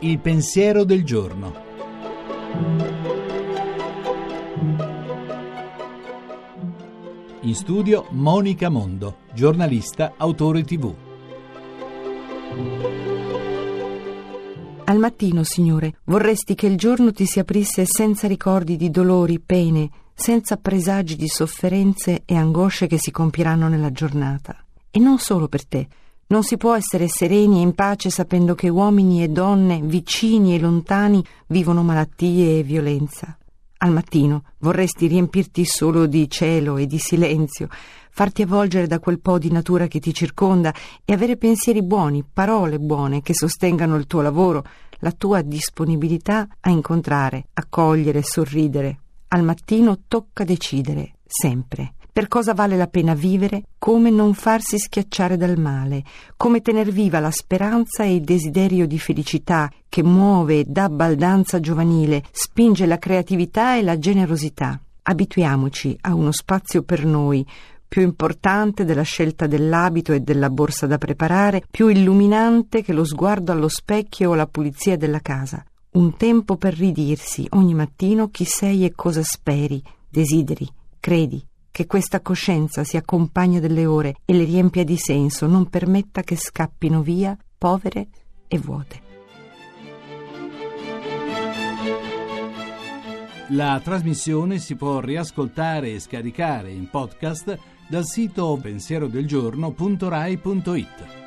Il pensiero del giorno. In studio Monica Mondo, giornalista, autore tv. Al mattino, Signore, vorresti che il giorno ti si aprisse senza ricordi di dolori, pene, senza presagi di sofferenze e angosce che si compieranno nella giornata. E non solo per te. Non si può essere sereni e in pace sapendo che uomini e donne, vicini e lontani, vivono malattie e violenza. Al mattino vorresti riempirti solo di cielo e di silenzio, farti avvolgere da quel po' di natura che ti circonda e avere pensieri buoni, parole buone che sostengano il tuo lavoro, la tua disponibilità a incontrare, accogliere, sorridere. Al mattino tocca decidere, sempre. Per cosa vale la pena vivere? Come non farsi schiacciare dal male, come tener viva la speranza e il desiderio di felicità che muove e dà baldanza giovanile, spinge la creatività e la generosità. Abituiamoci a uno spazio per noi, più importante della scelta dell'abito e della borsa da preparare, più illuminante che lo sguardo allo specchio o la pulizia della casa. Un tempo per ridirsi ogni mattino chi sei e cosa speri, desideri, credi che questa coscienza si accompagna delle ore e le riempia di senso, non permetta che scappino via povere e vuote. La trasmissione si può riascoltare e scaricare in podcast dal sito pensierodelgiorno.rai.it.